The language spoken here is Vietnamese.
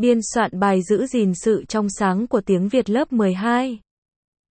Biên soạn bài giữ gìn sự trong sáng của tiếng Việt lớp 12